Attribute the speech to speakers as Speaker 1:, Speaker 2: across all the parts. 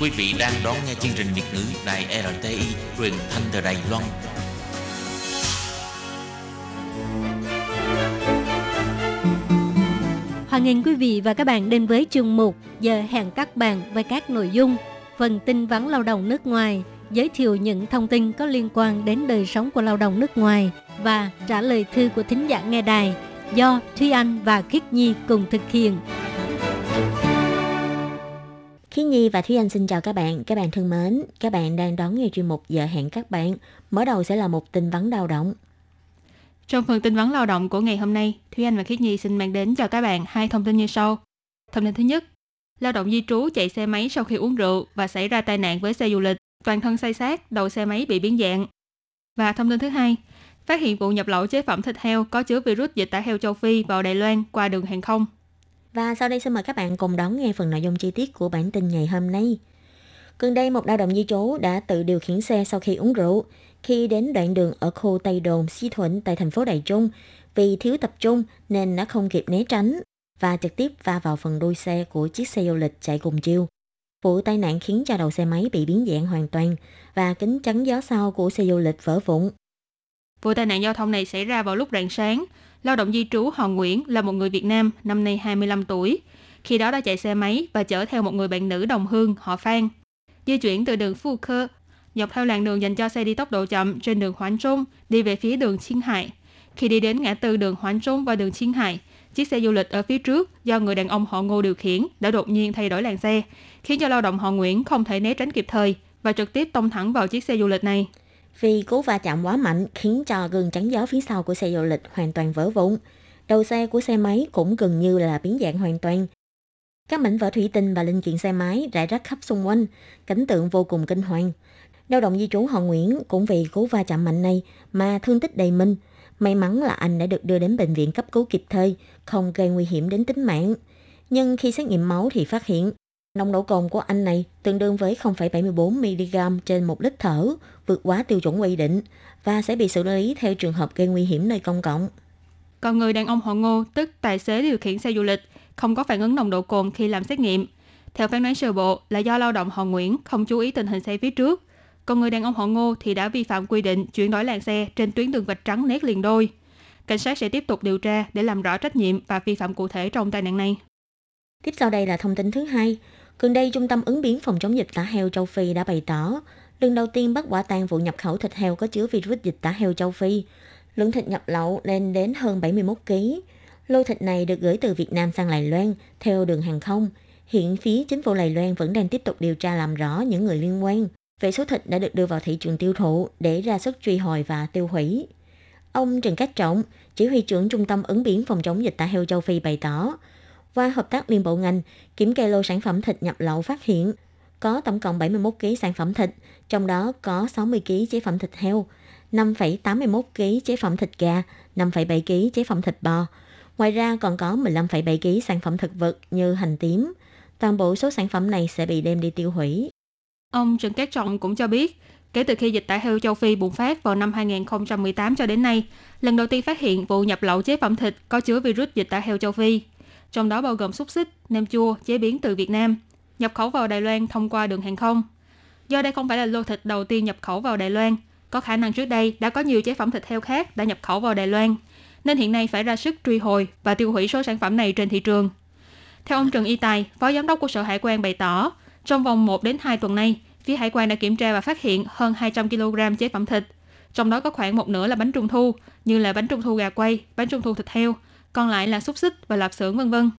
Speaker 1: Quý vị đang đón nghe chương trình Việt ngữ Đài RTI truyền thanh từ Đài Loan.
Speaker 2: Hoan nghênh quý vị và các bạn đến với chương mục Giờ hẹn các bạn với các nội dung phần tin vắn lao động nước ngoài, giới thiệu những thông tin có liên quan đến đời sống của lao động nước ngoài và trả lời thư của thính giả nghe đài do Thúy Anh và Khiết Nhi cùng thực hiện.
Speaker 3: Khiết Nhi và Thúy Anh xin chào các bạn. Các bạn thân mến, các bạn đang đón nghe chuyên mục Giờ hẹn các bạn. Mở đầu sẽ là một tin vắn lao động.
Speaker 4: Trong phần tin vắn lao động của ngày hôm nay, Thúy Anh và Khiết Nhi xin mang đến cho các bạn hai thông tin như sau. Thông tin thứ nhất, lao động di trú chạy xe máy sau khi uống rượu và xảy ra tai nạn với xe du lịch, toàn thân say sát, đầu xe máy bị biến dạng. Và thông tin thứ hai, phát hiện vụ nhập lậu chế phẩm thịt heo có chứa virus dịch tả heo châu Phi vào Đài Loan qua đường hàng không.
Speaker 3: Và sau đây xin mời các bạn cùng đón nghe phần nội dung chi tiết của bản tin ngày hôm nay. Gần đây, một lao động di trú đã tự điều khiển xe sau khi uống rượu. Khi đến đoạn đường ở khu Tây Đồn, Xi Thuận tại thành phố Đài Trung, vì thiếu tập trung nên đã không kịp né tránh và trực tiếp va vào phần đuôi xe của chiếc xe du lịch chạy cùng chiều. Vụ tai nạn khiến cho đầu xe máy bị biến dạng hoàn toàn và kính chắn gió sau của xe du lịch vỡ vụn.
Speaker 4: Vụ tai nạn giao thông này xảy ra vào lúc rạng sáng. Lao động di trú Hoàng Nguyễn là một người Việt Nam, năm nay 25 tuổi. Khi đó đã chạy xe máy và chở theo một người bạn nữ đồng hương họ Phan. Di chuyển từ đường Phu Khơ, dọc theo làn đường dành cho xe đi tốc độ chậm trên đường Hoán Trung đi về phía đường Chiên Hải. Khi đi đến ngã tư đường Hoán Trung và đường Chiên Hải, chiếc xe du lịch ở phía trước do người đàn ông họ Ngô điều khiển đã đột nhiên thay đổi làn xe, khiến cho lao động họ Nguyễn không thể né tránh kịp thời và trực tiếp tông thẳng vào chiếc xe du lịch này.
Speaker 3: Vì cú va chạm quá mạnh khiến cho gương chắn gió phía sau của xe du lịch hoàn toàn vỡ vụn. Đầu xe của xe máy cũng gần như là biến dạng hoàn toàn. Các mảnh vỡ thủy tinh và linh kiện xe máy rải rác khắp xung quanh, cảnh tượng vô cùng kinh hoàng. Lao động di trú họ Nguyễn cũng vì cú va chạm mạnh này mà thương tích đầy mình. May mắn là anh đã được đưa đến bệnh viện cấp cứu kịp thời, không gây nguy hiểm đến tính mạng. Nhưng khi xét nghiệm máu thì phát hiện nồng độ cồn của anh này tương đương với 0,74mg trên 1 lít thở, vượt quá tiêu chuẩn quy định và sẽ bị xử lý theo trường hợp gây nguy hiểm nơi công cộng.
Speaker 4: Còn người đàn ông họ Ngô, tức tài xế điều khiển xe du lịch, không có phản ứng nồng độ cồn khi làm xét nghiệm. Theo phán đoán sơ bộ là do lao động họ Nguyễn không chú ý tình hình xe phía trước. Còn người đàn ông họ Ngô thì đã vi phạm quy định chuyển đổi làn xe trên tuyến đường vạch trắng nét liền đôi. Cảnh sát sẽ tiếp tục điều tra để làm rõ trách nhiệm và vi phạm cụ thể trong tai nạn này.
Speaker 3: Tiếp sau đây là thông tin thứ hai. Gần đây, Trung tâm ứng biến phòng chống dịch tả heo châu Phi đã bày tỏ, lần đầu tiên bắt quả tang vụ nhập khẩu thịt heo có chứa virus dịch tả heo châu Phi. Lượng thịt nhập lậu lên đến hơn 71 kg. Lô thịt này được gửi từ Việt Nam sang Đài Loan theo đường hàng không. Hiện phía chính phủ Đài Loan vẫn đang tiếp tục điều tra làm rõ những người liên quan về số thịt đã được đưa vào thị trường tiêu thụ để ra sức truy hồi và tiêu hủy. Ông Trần Cát Trọng, chỉ huy trưởng Trung tâm ứng biến phòng chống dịch tả heo châu Phi bày tỏ, qua hợp tác liên bộ ngành, kiểm kê lô sản phẩm thịt nhập lậu phát hiện có tổng cộng 71 kg sản phẩm thịt, trong đó có 60 kg chế phẩm thịt heo, 5,81 kg chế phẩm thịt gà, 5,7 kg chế phẩm thịt bò. Ngoài ra còn có 15,7 kg sản phẩm thực vật như hành tím. Toàn bộ số sản phẩm này sẽ bị đem đi tiêu hủy.
Speaker 4: Ông Trần Cát Trọng cũng cho biết, kể từ khi dịch tả heo châu Phi bùng phát vào năm 2018 cho đến nay, lần đầu tiên phát hiện vụ nhập lậu chế phẩm thịt có chứa virus dịch tả heo châu Phi trong đó bao gồm xúc xích, nem chua chế biến từ Việt Nam, nhập khẩu vào Đài Loan thông qua đường hàng không. Do đây không phải là lô thịt đầu tiên nhập khẩu vào Đài Loan, có khả năng trước đây đã có nhiều chế phẩm thịt heo khác đã nhập khẩu vào Đài Loan, nên hiện nay phải ra sức truy hồi và tiêu hủy số sản phẩm này trên thị trường. Theo ông Trần Y Tài, Phó Giám đốc của Sở Hải quan bày tỏ, trong vòng 1 đến 2 tuần nay, phía Hải quan đã kiểm tra và phát hiện hơn 200 kg chế phẩm thịt, trong đó có khoảng một nửa là bánh trung thu, như là bánh trung thu gà quay, bánh trung thu thịt heo, còn lại là xúc xích và lạp xưởng vân vân.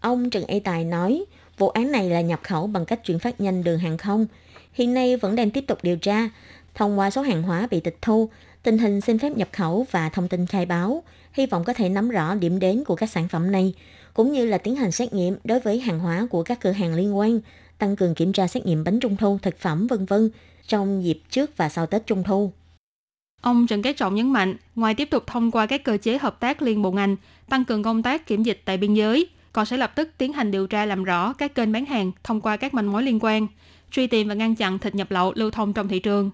Speaker 3: Ông Trần A Tài nói, vụ án này là nhập khẩu bằng cách chuyển phát nhanh đường hàng không. Hiện nay vẫn đang tiếp tục điều tra. Thông qua số hàng hóa bị tịch thu, tình hình xin phép nhập khẩu và thông tin khai báo, hy vọng có thể nắm rõ điểm đến của các sản phẩm này, cũng như là tiến hành xét nghiệm đối với hàng hóa của các cửa hàng liên quan, tăng cường kiểm tra xét nghiệm bánh trung thu, thực phẩm vân vân trong dịp trước và sau Tết Trung thu.
Speaker 4: Ông Trần Cát Trọng nhấn mạnh, ngoài tiếp tục thông qua các cơ chế hợp tác liên bộ ngành, tăng cường công tác kiểm dịch tại biên giới, còn sẽ lập tức tiến hành điều tra làm rõ các kênh bán hàng thông qua các manh mối liên quan, truy tìm và ngăn chặn thịt nhập lậu lưu thông trong thị trường.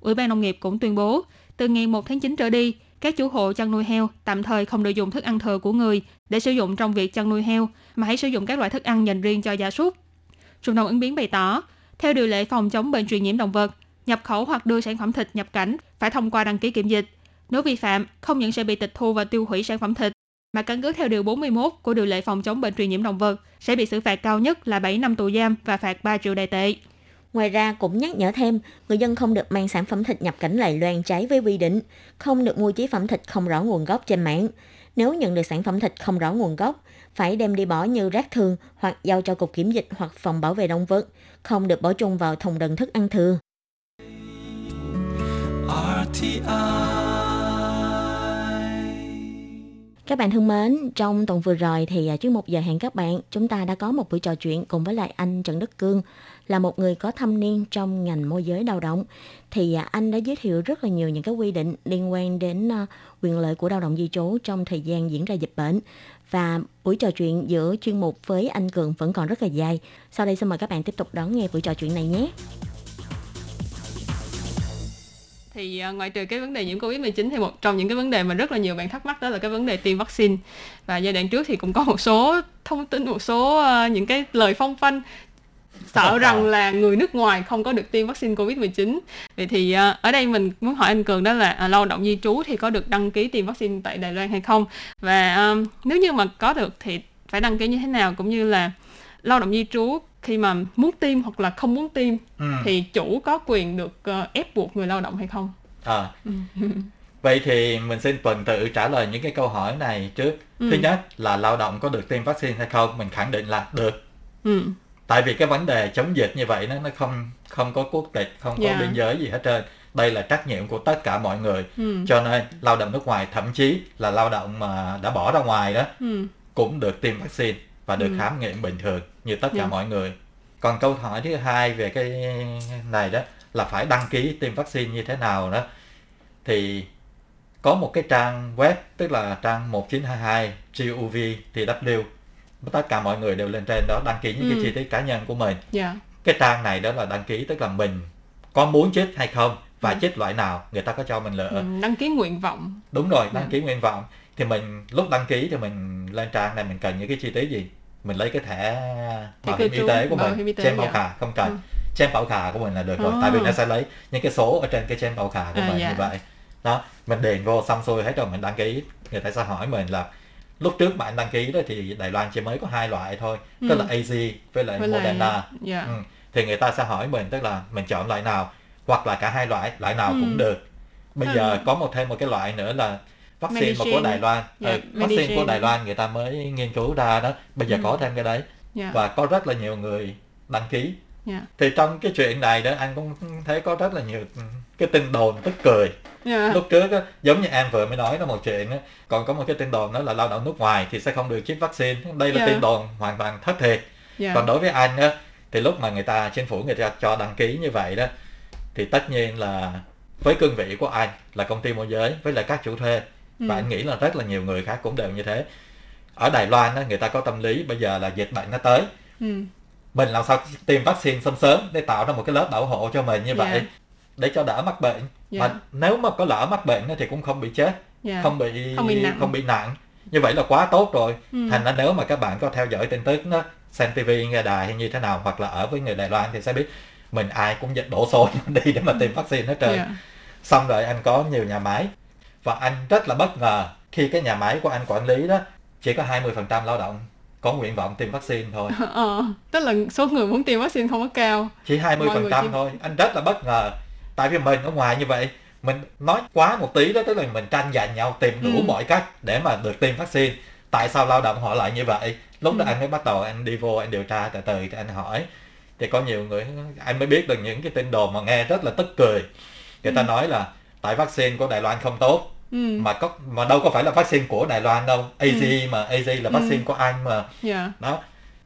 Speaker 4: Ủy ban Nông nghiệp cũng tuyên bố, từ ngày 1 tháng 9 trở đi, các chủ hộ chăn nuôi heo tạm thời không được dùng thức ăn thừa của người để sử dụng trong việc chăn nuôi heo, mà hãy sử dụng các loại thức ăn dành riêng cho gia súc. Trung tâm ứng biến bày tỏ, Theo điều lệ phòng chống bệnh truyền nhiễm động vật, nhập khẩu hoặc đưa sản phẩm thịt nhập cảnh phải thông qua đăng ký kiểm dịch. Nếu vi phạm, không những sẽ bị tịch thu và tiêu hủy sản phẩm thịt, mà căn cứ theo điều 41 của điều lệ phòng chống bệnh truyền nhiễm động vật sẽ bị xử phạt cao nhất là 7 năm tù giam và phạt 3 triệu đài tệ.
Speaker 3: Ngoài ra cũng nhắc nhở thêm, người dân không được mang sản phẩm thịt nhập cảnh Đài Loan trái với quy định, không được mua chế phẩm thịt không rõ nguồn gốc trên mạng. Nếu nhận được sản phẩm thịt không rõ nguồn gốc, phải đem đi bỏ như rác thường hoặc giao cho cục kiểm dịch hoặc phòng bảo vệ động vật, không được bỏ chung vào thùng đựng thức ăn thừa. Các bạn thân mến, trong tuần vừa rồi thì à, trước một giờ hẹn các bạn, chúng ta đã có một buổi trò chuyện cùng với lại anh Trần Đức Cương là một người có thâm niên trong ngành môi giới lao động. Thì à, anh đã giới thiệu rất là nhiều những cái quy định liên quan đến à, quyền lợi của lao động di trú trong thời gian diễn ra dịch bệnh. Và buổi trò chuyện giữa chuyên mục với anh Cường vẫn còn rất là dài. Sau đây xin mời các bạn tiếp tục đón nghe buổi trò chuyện này nhé
Speaker 4: thì uh, ngoài trừ cái vấn đề nhiễm covid 19 thì một trong những cái vấn đề mà rất là nhiều bạn thắc mắc đó là cái vấn đề tiêm vaccine và giai đoạn trước thì cũng có một số thông tin một số uh, những cái lời phong phanh sợ rằng là người nước ngoài không có được tiêm vaccine Covid-19. Vậy thì uh, ở đây mình muốn hỏi anh Cường đó là uh, lao động di trú thì có được đăng ký tiêm vaccine tại Đài Loan hay không? Và um, nếu như mà có được thì phải đăng ký như thế nào cũng như là lao động di trú khi mà muốn tiêm hoặc là không muốn tiêm ừ. thì chủ có quyền được uh, ép buộc người lao động hay không?
Speaker 5: À. Vậy thì mình xin tuần tự trả lời những cái câu hỏi này trước. Ừ. Thứ nhất là lao động có được tiêm vaccine hay không? Mình khẳng định là được. Ừ. Tại vì cái vấn đề chống dịch như vậy nó nó không không có quốc tịch, không có yeah. Dạ. biên giới gì hết trơn. Đây là trách nhiệm của tất cả mọi người. Ừ. Cho nên lao động nước ngoài thậm chí là lao động mà đã bỏ ra ngoài đó ừ. cũng được tiêm vaccine và được ừ. khám nghiệm bình thường như tất cả yeah. Dạ. mọi người còn câu hỏi thứ hai về cái này đó là phải đăng ký tiêm vaccine như thế nào đó thì có một cái trang web tức là trang 1922 gov tw tất cả mọi người đều lên trên đó đăng ký những ừ. cái chi tiết cá nhân của mình yeah. Dạ. cái trang này đó là đăng ký tức là mình có muốn chết hay không và ừ. chết loại nào người ta có cho mình lựa ừ,
Speaker 4: đăng ký nguyện vọng
Speaker 5: đúng rồi đăng. Dạ. ký nguyện vọng thì mình lúc đăng ký thì mình lên trang này mình cần những cái chi tiết gì mình lấy cái thẻ bảo hiểm y tế của mình trên bảo khả không cần ừ. trên bảo khả của mình là được rồi oh. tại vì nó sẽ lấy những cái số ở trên cái trên bảo khả của à, mình dạ. như vậy đó mình điền vô xong xuôi hết rồi mình đăng ký người ta sẽ hỏi mình là lúc trước bạn đăng ký đó thì Đài Loan chỉ mới có hai loại thôi ừ. tức là AZ với lại với Moderna lại, dạ. yeah. ừ. thì người ta sẽ hỏi mình tức là mình chọn loại nào hoặc là cả hai loại loại nào ừ. cũng được bây ừ. giờ có một thêm một cái loại nữa là vaccine mà của Đài Loan yeah, ừ, vaccine của Đài Loan người ta mới nghiên cứu ra đó bây giờ ừ. có thêm cái đấy yeah. và có rất là nhiều người đăng ký yeah. thì trong cái chuyện này đó anh cũng thấy có rất là nhiều cái tin đồn tức cười yeah. lúc trước á, giống như em vừa mới nói đó một chuyện á, còn có một cái tin đồn đó là lao động nước ngoài thì sẽ không được chích vaccine đây là yeah. tin đồn hoàn toàn thất thiệt yeah. còn đối với anh á, thì lúc mà người ta chính phủ người ta cho đăng ký như vậy đó thì tất nhiên là với cương vị của anh là công ty môi giới với lại các chủ thuê ừ. và anh nghĩ là rất là nhiều người khác cũng đều như thế ở Đài Loan đó, người ta có tâm lý bây giờ là dịch bệnh nó tới ừ. mình làm sao tiêm vaccine sớm sớm để tạo ra một cái lớp bảo hộ cho mình như vậy yeah. để cho đỡ mắc bệnh yeah. mà nếu mà có lỡ mắc bệnh thì cũng không bị chết yeah. không bị không bị nặng, không bị nặng. như vậy là quá tốt rồi ừ. thành ra nếu mà các bạn có theo dõi tin tức đó xem TV nghe đài hay như thế nào hoặc là ở với người Đài Loan thì sẽ biết mình ai cũng dịch đổ xô đi để mà tiêm vaccine hết trơn yeah. xong rồi anh có nhiều nhà máy và anh rất là bất ngờ khi cái nhà máy của anh quản lý đó chỉ có 20% lao động có nguyện vọng tiêm vaccine thôi.
Speaker 4: Ờ, tức là số người muốn tiêm vaccine không có cao.
Speaker 5: Chỉ 20% phần trăm thôi. Anh rất là bất ngờ. Tại vì mình ở ngoài như vậy, mình nói quá một tí đó tức là mình tranh giành nhau tìm đủ ừ. mọi cách để mà được tiêm vaccine. Tại sao lao động họ lại như vậy? Lúc ừ. đó anh mới bắt đầu anh đi vô anh điều tra từ từ thì anh hỏi thì có nhiều người anh mới biết được những cái tin đồn mà nghe rất là tức cười. Người ta ừ. nói là tại vaccine của Đài Loan không tốt ừ. mà có mà đâu có phải là vaccine của Đài Loan đâu AZ ừ. mà AZ là vaccine ừ. của Anh mà yeah. Dạ. đó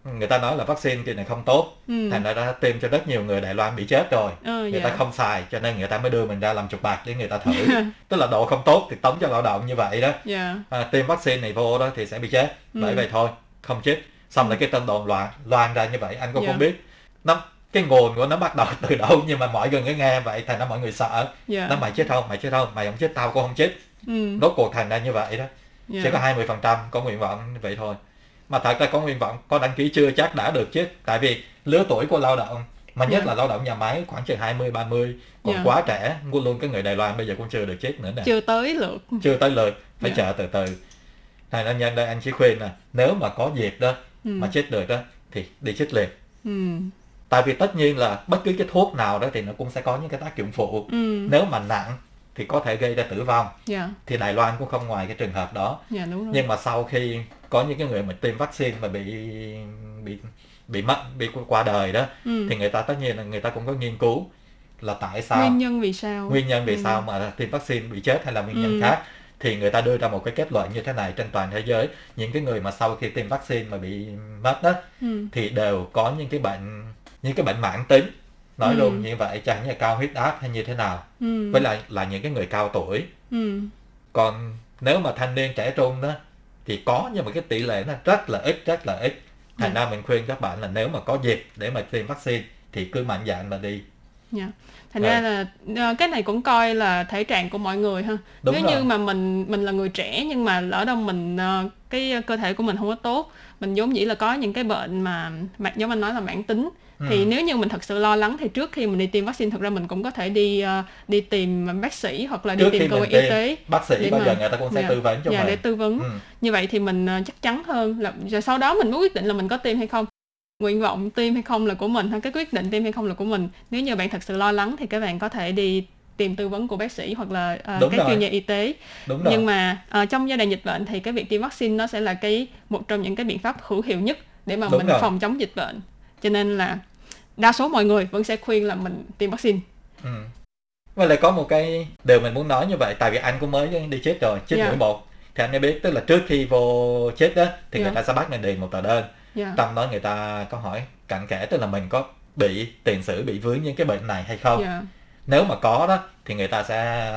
Speaker 5: người ta nói là vaccine thì này không tốt ừ. thành ra đã tiêm cho rất nhiều người Đài Loan bị chết rồi ừ, người yeah. ta dạ. không xài cho nên người ta mới đưa mình ra làm chục bạc để người ta thử tức là độ không tốt thì tống cho lao động như vậy đó yeah. Dạ. à, tiêm vaccine này vô đó thì sẽ bị chết ừ. bởi vậy thôi không chết xong ừ. lại cái tân đồn loạn loan ra như vậy anh cũng yeah. không biết nó cái nguồn của nó bắt đầu từ đâu nhưng mà mọi người nghe vậy thành ra mọi người sợ yeah. nó mày chết không mày chết không mày không chết tao cũng không chết ừ. rốt cuộc thành ra như vậy đó yeah. chỉ có 20 phần trăm có nguyện vọng vậy thôi mà thật ra có nguyện vọng có đăng ký chưa chắc đã được chứ tại vì lứa tuổi của lao động mà nhất yeah. là lao động nhà máy khoảng chừng 20 30 còn yeah. quá trẻ luôn luôn cái người Đài Loan bây giờ cũng chưa được chết nữa nè
Speaker 4: chưa tới lượt
Speaker 5: chưa tới lượt phải yeah. chờ từ từ này anh nhân đây anh chỉ khuyên là nếu mà có dịp đó ừ. mà chết được đó thì đi chết liền ừ. tại vì tất nhiên là bất cứ cái thuốc nào đó thì nó cũng sẽ có những cái tác dụng phụ ừ. nếu mà nặng thì có thể gây ra tử vong yeah. Dạ. thì Đài Loan cũng không ngoài cái trường hợp đó yeah, dạ, đúng rồi. nhưng mà sau khi có những cái người mà tiêm vaccine mà bị bị bị mất bị qua đời đó ừ. thì người ta tất nhiên là người ta cũng có nghiên cứu là tại sao
Speaker 4: nguyên nhân vì sao
Speaker 5: nguyên nhân vì ừ. sao mà tiêm vaccine bị chết hay là nguyên nhân ừ. khác thì người ta đưa ra một cái kết luận như thế này trên toàn thế giới những cái người mà sau khi tiêm vaccine mà bị mất đó ừ. thì đều có những cái bệnh những cái bệnh mãn tính nói ừ. luôn như vậy chẳng như cao huyết áp hay như thế nào ừ. với lại là những cái người cao tuổi ừ. còn nếu mà thanh niên trẻ trung đó thì có nhưng mà cái tỷ lệ nó rất là ít rất là ít thành ừ. ra mình khuyên các bạn là nếu mà có dịp để mà tiêm vaccine thì cứ mạnh dạn mà đi yeah.
Speaker 4: Dạ. thành rồi. ra là ờ, cái này cũng coi là thể trạng của mọi người ha Đúng nếu rồi. như mà mình mình là người trẻ nhưng mà lỡ đâu mình ờ, cái cơ thể của mình không có tốt mình vốn dĩ là có những cái bệnh mà giống anh nói là mãn tính thì ừ. nếu như mình thật sự lo lắng thì trước khi mình đi tiêm vaccine thật ra mình cũng có thể đi uh, đi tìm bác sĩ hoặc là đi trước tìm cơ quan y tế
Speaker 5: bác sĩ bao giờ người ta cũng sẽ dạ. tư vấn cho
Speaker 4: yeah,
Speaker 5: mình
Speaker 4: để tư vấn ừ. như vậy thì mình uh, chắc chắn hơn là rồi sau đó mình mới quyết định là mình có tiêm hay không nguyện vọng tiêm hay không là của mình hay cái quyết định tiêm hay không là của mình nếu như bạn thật sự lo lắng thì các bạn có thể đi tìm tư vấn của bác sĩ hoặc là uh, các chuyên gia y tế Đúng rồi. nhưng mà uh, trong giai đoạn dịch bệnh thì cái việc tiêm vaccine nó sẽ là cái một trong những cái biện pháp hữu hiệu nhất để mà Đúng mình rồi. phòng chống dịch bệnh cho nên là đa số mọi người vẫn sẽ khuyên là mình tiêm vaccine ừ.
Speaker 5: và lại có một cái điều mình muốn nói như vậy tại vì anh cũng mới đi chết rồi chết yeah. Dạ. mũi một thì anh mới biết tức là trước khi vô chết đó thì yeah. người dạ. ta sẽ bắt mình điền một tờ đơn yeah. Trong đó người ta có hỏi cặn kẽ tức là mình có bị tiền sử bị vướng những cái bệnh này hay không yeah. nếu mà có đó thì người ta sẽ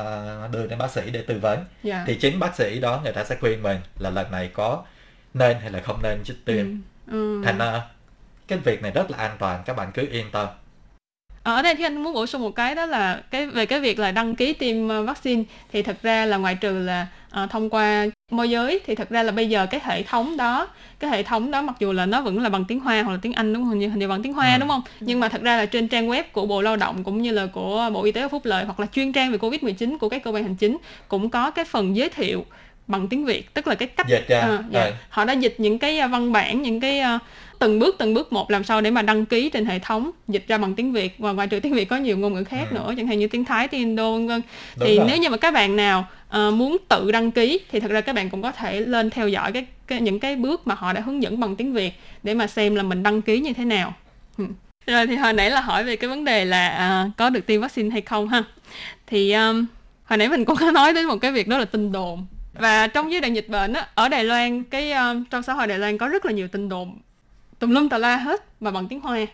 Speaker 5: đưa đến bác sĩ để tư vấn yeah. thì chính bác sĩ đó người ta sẽ khuyên mình là lần này có nên hay là không nên chích tiêm ừ. Ừ. thành ra cái việc này rất là an toàn các bạn cứ yên tâm
Speaker 4: ở đây thì anh muốn bổ sung một cái đó là cái về cái việc là đăng ký tiêm ờ, vaccine thì thật ra là ngoại trừ là uh, thông qua môi giới thì thật ra là bây giờ cái hệ thống đó cái hệ thống đó mặc dù là nó vẫn là bằng tiếng hoa hoặc là tiếng anh đúng không hình như hình như bằng tiếng hoa ừ. đúng không nhưng mà thật ra là trên trang web của bộ lao động cũng như là của bộ y tế và phúc lợi hoặc là chuyên trang về covid 19 của các cơ quan hành chính cũng có cái phần giới thiệu bằng tiếng việt tức là cái cách
Speaker 5: dịch ra.
Speaker 4: Uh, dạ. họ đã dịch những cái văn bản những cái uh, từng bước từng bước một làm sao để mà đăng ký trên hệ thống dịch ra bằng tiếng Việt và ngoài trừ tiếng Việt có nhiều ngôn ngữ khác ừ. nữa chẳng hạn như tiếng Thái tiếng Indo vân vân thì rồi. nếu như mà các bạn nào uh, muốn tự đăng ký thì thật ra các bạn cũng có thể lên theo dõi cái, cái những cái bước mà họ đã hướng dẫn bằng tiếng Việt để mà xem là mình đăng ký như thế nào ừ. rồi thì hồi nãy là hỏi về cái vấn đề là uh, có được tiêm vaccine hay không ha thì um, hồi nãy mình cũng có nói đến một cái việc đó là tin đồn và trong giai đoạn dịch bệnh á, ở Đài Loan cái um, trong xã hội Đài Loan có rất là nhiều tin đồn tùm lum tà la hết mà bằng tiếng Hoa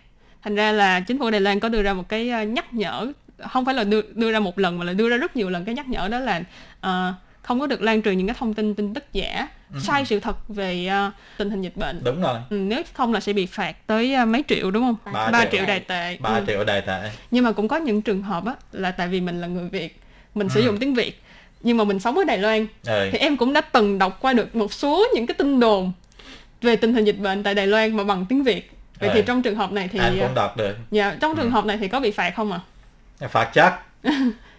Speaker 4: thành ra là chính phủ Đài Loan có đưa ra một cái ờ, nhắc nhở không phải là đưa, đưa ra một lần mà là đưa ra rất nhiều lần cái nhắc nhở đó là uh, không có được lan truyền những cái thông tin tin tức giả ừ. sai sự thật về uh, tình hình dịch bệnh
Speaker 5: đúng rồi
Speaker 4: ừ, nếu không là sẽ bị phạt tới uh, mấy triệu đúng không
Speaker 5: ba, 3
Speaker 4: triệu, triệu đài tệ
Speaker 5: ba ừ. triệu đài tệ
Speaker 4: nhưng mà cũng có những trường hợp á là tại vì mình là người việt mình ừ. sử dụng tiếng việt nhưng mà mình sống ở đài loan ừ. thì em cũng đã từng đọc qua được một số những cái tin đồn về tình hình dịch bệnh tại Đài Loan mà bằng tiếng Việt. Vậy à, thì trong trường hợp này thì
Speaker 5: anh cũng đọc được.
Speaker 4: dạ trong trường ừ. hợp này thì có bị phạt không ạ?
Speaker 5: À? phạt chắc.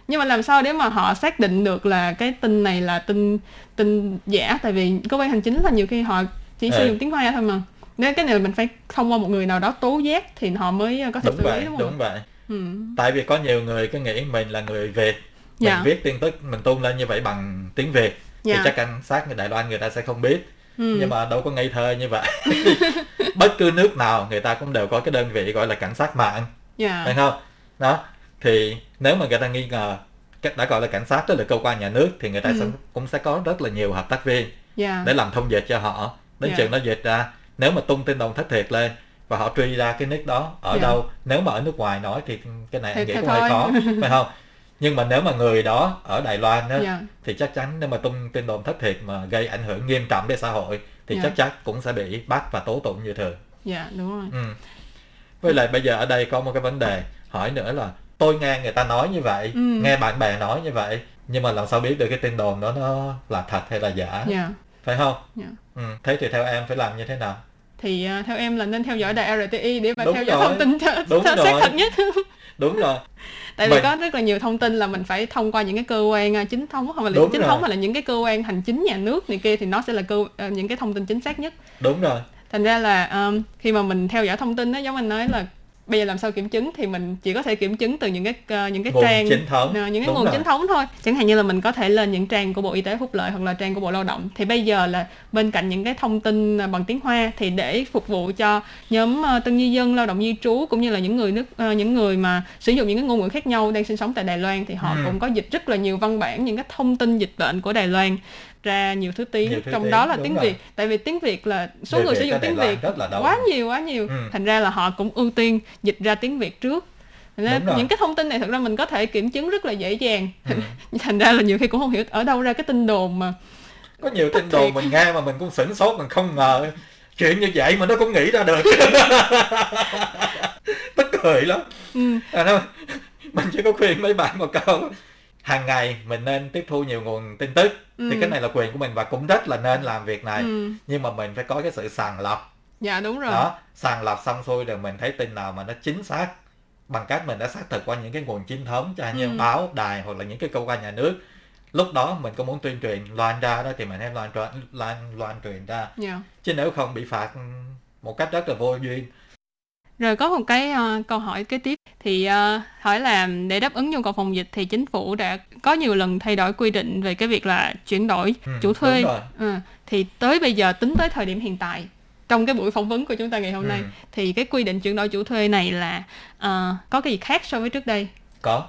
Speaker 4: Nhưng mà làm sao để mà họ xác định được là cái tin này là tin tin giả? Tại vì cơ quan hành chính là nhiều khi họ chỉ sử dụng tiếng hoa thôi mà. Nên cái này là mình phải thông qua một người nào đó tố giác thì họ mới có thể
Speaker 5: đúng xử
Speaker 4: lý
Speaker 5: đúng không đúng vậy. Ừ. tại vì có nhiều người cứ nghĩ mình là người việt. Mình dạ. viết tin tức mình tung lên như vậy bằng tiếng việt. Dạ. thì chắc cảnh sát người đài loan người ta sẽ không biết ừ. nhưng mà đâu có ngây thơ như vậy bất cứ nước nào người ta cũng đều có cái đơn vị gọi là cảnh sát mạng yeah. Dạ. phải không đó thì nếu mà người ta nghi ngờ đã gọi là cảnh sát tức là cơ quan nhà nước thì người ta ừ. sẽ, cũng sẽ có rất là nhiều hợp tác viên yeah. Dạ. để làm thông dịch cho họ đến yeah. chừng nó dịch ra nếu mà tung tin đồn thất thiệt lên và họ truy ra cái nick đó ở yeah. đâu nếu mà ở nước ngoài nói thì cái này thì, anh nghĩ cũng hơi khó phải không nhưng mà nếu mà người đó ở Đài Loan đó, yeah. Dạ. thì chắc chắn nếu mà tung tin đồn thất thiệt mà gây ảnh hưởng nghiêm trọng đến xã hội thì yeah. Dạ. chắc chắn cũng sẽ bị bắt và tố tụng như thường.
Speaker 4: Dạ yeah, đúng rồi. Ừ.
Speaker 5: Với lại bây giờ ở đây có một cái vấn đề hỏi nữa là tôi nghe người ta nói như vậy, ừ. nghe bạn bè nói như vậy nhưng mà làm sao biết được cái tin đồn đó nó là thật hay là giả? Yeah. Dạ. Phải không? Yeah. Ừ. Thế thì theo em phải làm như thế nào?
Speaker 4: Thì uh, theo em là nên theo dõi đài RTI để mà đúng theo dõi rồi. thông tin cho, đúng cho xác thật nhất
Speaker 5: đúng rồi.
Speaker 4: Tại vì mình... có rất là nhiều thông tin là mình phải thông qua những cái cơ quan à, chính thống hoặc là đúng chính rồi. thống hoặc là những cái cơ quan hành chính nhà nước này kia thì nó sẽ là cơ uh, những cái thông tin chính xác nhất.
Speaker 5: Đúng rồi.
Speaker 4: Thành ra là um, khi mà mình theo dõi thông tin đó giống anh nói là bây giờ làm sao kiểm chứng thì mình chỉ có thể kiểm chứng từ những cái uh, những cái
Speaker 5: nguồn
Speaker 4: trang
Speaker 5: chính thống.
Speaker 4: Uh, những cái Đúng nguồn rồi. chính thống thôi chẳng hạn như là mình có thể lên những trang của bộ y tế phúc lợi hoặc là trang của bộ lao động thì bây giờ là bên cạnh những cái thông tin uh, bằng tiếng hoa thì để phục vụ cho nhóm uh, tân di dân lao động di trú cũng như là những người nước uh, những người mà sử dụng những cái ngôn ngữ khác nhau đang sinh sống tại Đài Loan thì họ ừ. cũng có dịch rất là nhiều văn bản những cái thông tin dịch bệnh của Đài Loan ra nhiều thứ tiếng nhiều thứ trong tiếng, đó là tiếng rồi. Việt. Tại vì tiếng Việt là số Để người sử dụng tiếng Việt quá nhiều quá nhiều. Ừ. thành ra là họ cũng ưu tiên dịch ra tiếng Việt trước. Nên những cái thông tin này thật ra mình có thể kiểm chứng rất là dễ dàng. Ừ. thành ra là nhiều khi cũng không hiểu ở đâu ra cái tin đồn mà
Speaker 5: có nhiều tin đồn mình nghe mà mình cũng sửng sốt mình không ngờ chuyện như vậy mà nó cũng nghĩ ra được. Tức cười lắm. Ừ. à, nó, mình chỉ có khuyên mấy bạn một câu hàng ngày mình nên tiếp thu nhiều nguồn tin tức ừ. thì cái này là quyền của mình và cũng rất là nên làm việc này ừ. nhưng mà mình phải có cái sự sàng lọc
Speaker 4: dạ đúng rồi
Speaker 5: đó sàng lọc xong xuôi rồi mình thấy tin nào mà nó chính xác bằng cách mình đã xác thực qua những cái nguồn chính thống cho như ừ. báo đài hoặc là những cái cơ quan nhà nước lúc đó mình có muốn tuyên truyền loan ra đó thì mình hãy loan loan loan, loan truyền ra yeah. Dạ. chứ nếu không bị phạt một cách rất là vô duyên
Speaker 4: rồi có một cái uh, câu hỏi kế tiếp thì uh, hỏi là để đáp ứng nhu cầu phòng dịch thì chính phủ đã có nhiều lần thay đổi quy định về cái việc là chuyển đổi ừ, chủ thuê. Ừ, thì tới bây giờ tính tới thời điểm hiện tại trong cái buổi phỏng vấn của chúng ta ngày hôm ừ. nay thì cái quy định chuyển đổi chủ thuê này là uh, có cái gì khác so với trước đây?
Speaker 5: Có.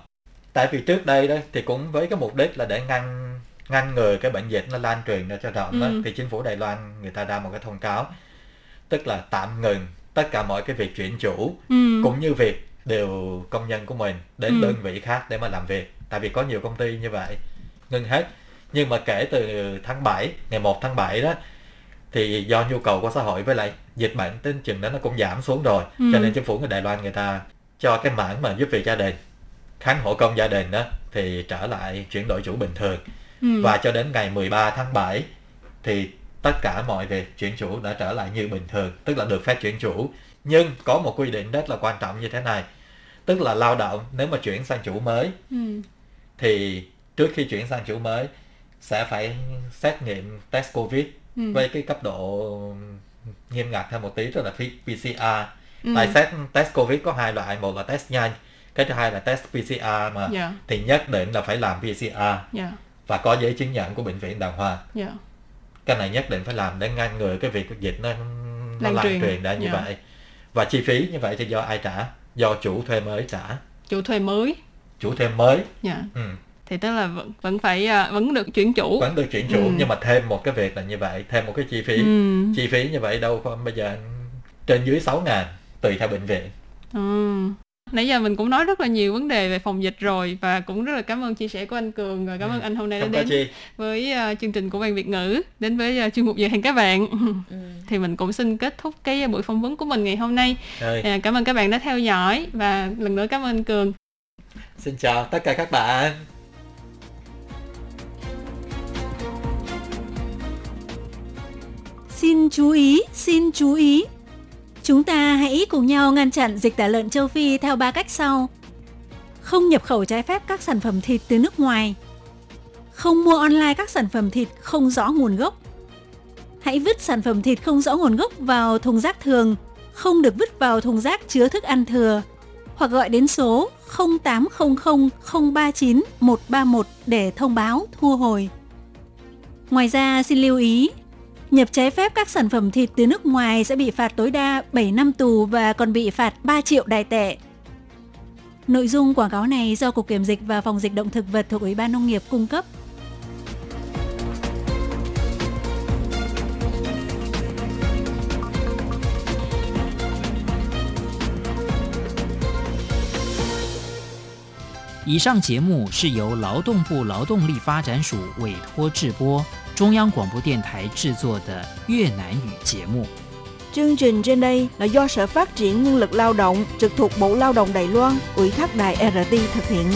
Speaker 5: Tại vì trước đây đó thì cũng với cái mục đích là để ngăn ngăn ngừa cái bệnh dịch nó lan truyền ra cho rộng ừ. đó thì chính phủ Đài Loan người ta ra một cái thông cáo tức là tạm ngừng tất cả mọi cái việc chuyển chủ ừ. cũng như việc đều công nhân của mình đến ừ. đơn vị khác để mà làm việc tại vì có nhiều công ty như vậy ngưng hết nhưng mà kể từ tháng 7 ngày 1 tháng 7 đó thì do nhu cầu của xã hội với lại dịch bệnh tính chừng đó nó cũng giảm xuống rồi ừ. cho nên chính phủ người Đài Loan người ta cho cái mảng mà giúp việc gia đình kháng hộ công gia đình đó thì trở lại chuyển đổi chủ bình thường ừ. và cho đến ngày 13 tháng 7 thì tất cả mọi việc chuyển chủ đã trở lại như bình thường tức là được phép chuyển chủ nhưng có một quy định rất là quan trọng như thế này tức là lao động nếu mà chuyển sang chủ mới ừ. thì trước khi chuyển sang chủ mới sẽ phải xét nghiệm test covid ừ. với cái cấp độ nghiêm ngặt hơn một tí tức là PCR ừ. tại xét test covid có hai loại một là test nhanh cái thứ hai là test PCR mà yeah. Dạ. thì nhất định là phải làm PCR yeah. Dạ. và có giấy chứng nhận của bệnh viện đàng hoàng yeah dạ cái này nhất định phải làm để ngăn ngừa cái việc dịch nó nó lan, truyền, truyền ra như yeah. Dạ. vậy và chi phí như vậy thì do ai trả do chủ thuê mới trả
Speaker 4: chủ thuê mới
Speaker 5: chủ thuê mới
Speaker 4: yeah. Dạ. ừ. thì tức là vẫn vẫn phải à, vẫn được chuyển chủ
Speaker 5: vẫn được chuyển chủ ừ. nhưng mà thêm một cái việc là như vậy thêm một cái chi phí ừ. chi phí như vậy đâu có bây giờ trên dưới 6 ngàn tùy theo bệnh viện
Speaker 4: ừ. Nãy giờ mình cũng nói rất là nhiều vấn đề về phòng dịch rồi và cũng rất là cảm ơn chia sẻ của anh Cường rồi cảm ừ. ơn anh hôm nay đã đến chi. với uh, chương trình của ban Việt ngữ đến với uh, chuyên mục giờ hẹn các bạn. Ừ. Thì mình cũng xin kết thúc cái buổi phỏng vấn của mình ngày hôm nay. Uh, cảm ơn các bạn đã theo dõi và lần nữa cảm ơn Cường.
Speaker 5: Xin chào tất cả các bạn.
Speaker 2: Xin chú ý, xin chú ý. Chúng ta hãy cùng nhau ngăn chặn dịch tả lợn châu Phi theo ba cách sau. Không nhập khẩu trái phép các sản phẩm thịt từ nước ngoài. Không mua online các sản phẩm thịt không rõ nguồn gốc. Hãy vứt sản phẩm thịt không rõ nguồn gốc vào thùng rác thường, không được vứt vào thùng rác chứa thức ăn thừa hoặc gọi đến số 0800 039 131 để thông báo thu hồi. Ngoài ra xin lưu ý, Nhập trái phép các sản phẩm thịt từ nước ngoài sẽ bị phạt tối đa 7 năm tù và còn bị phạt 3 triệu đài tệ. Nội dung quảng cáo này do Cục Kiểm dịch và Phòng dịch động thực vật thuộc Ủy ban Nông nghiệp cung cấp.
Speaker 1: 以上节目是由劳动部劳动力发展署委托制播。 中央广播电台制作的越南语节目。
Speaker 2: Chương trình trên đây là do Sở Phát triển Nhân lực Lao động trực thuộc Bộ Lao động Đài Loan ủy thác đài RT thực hiện.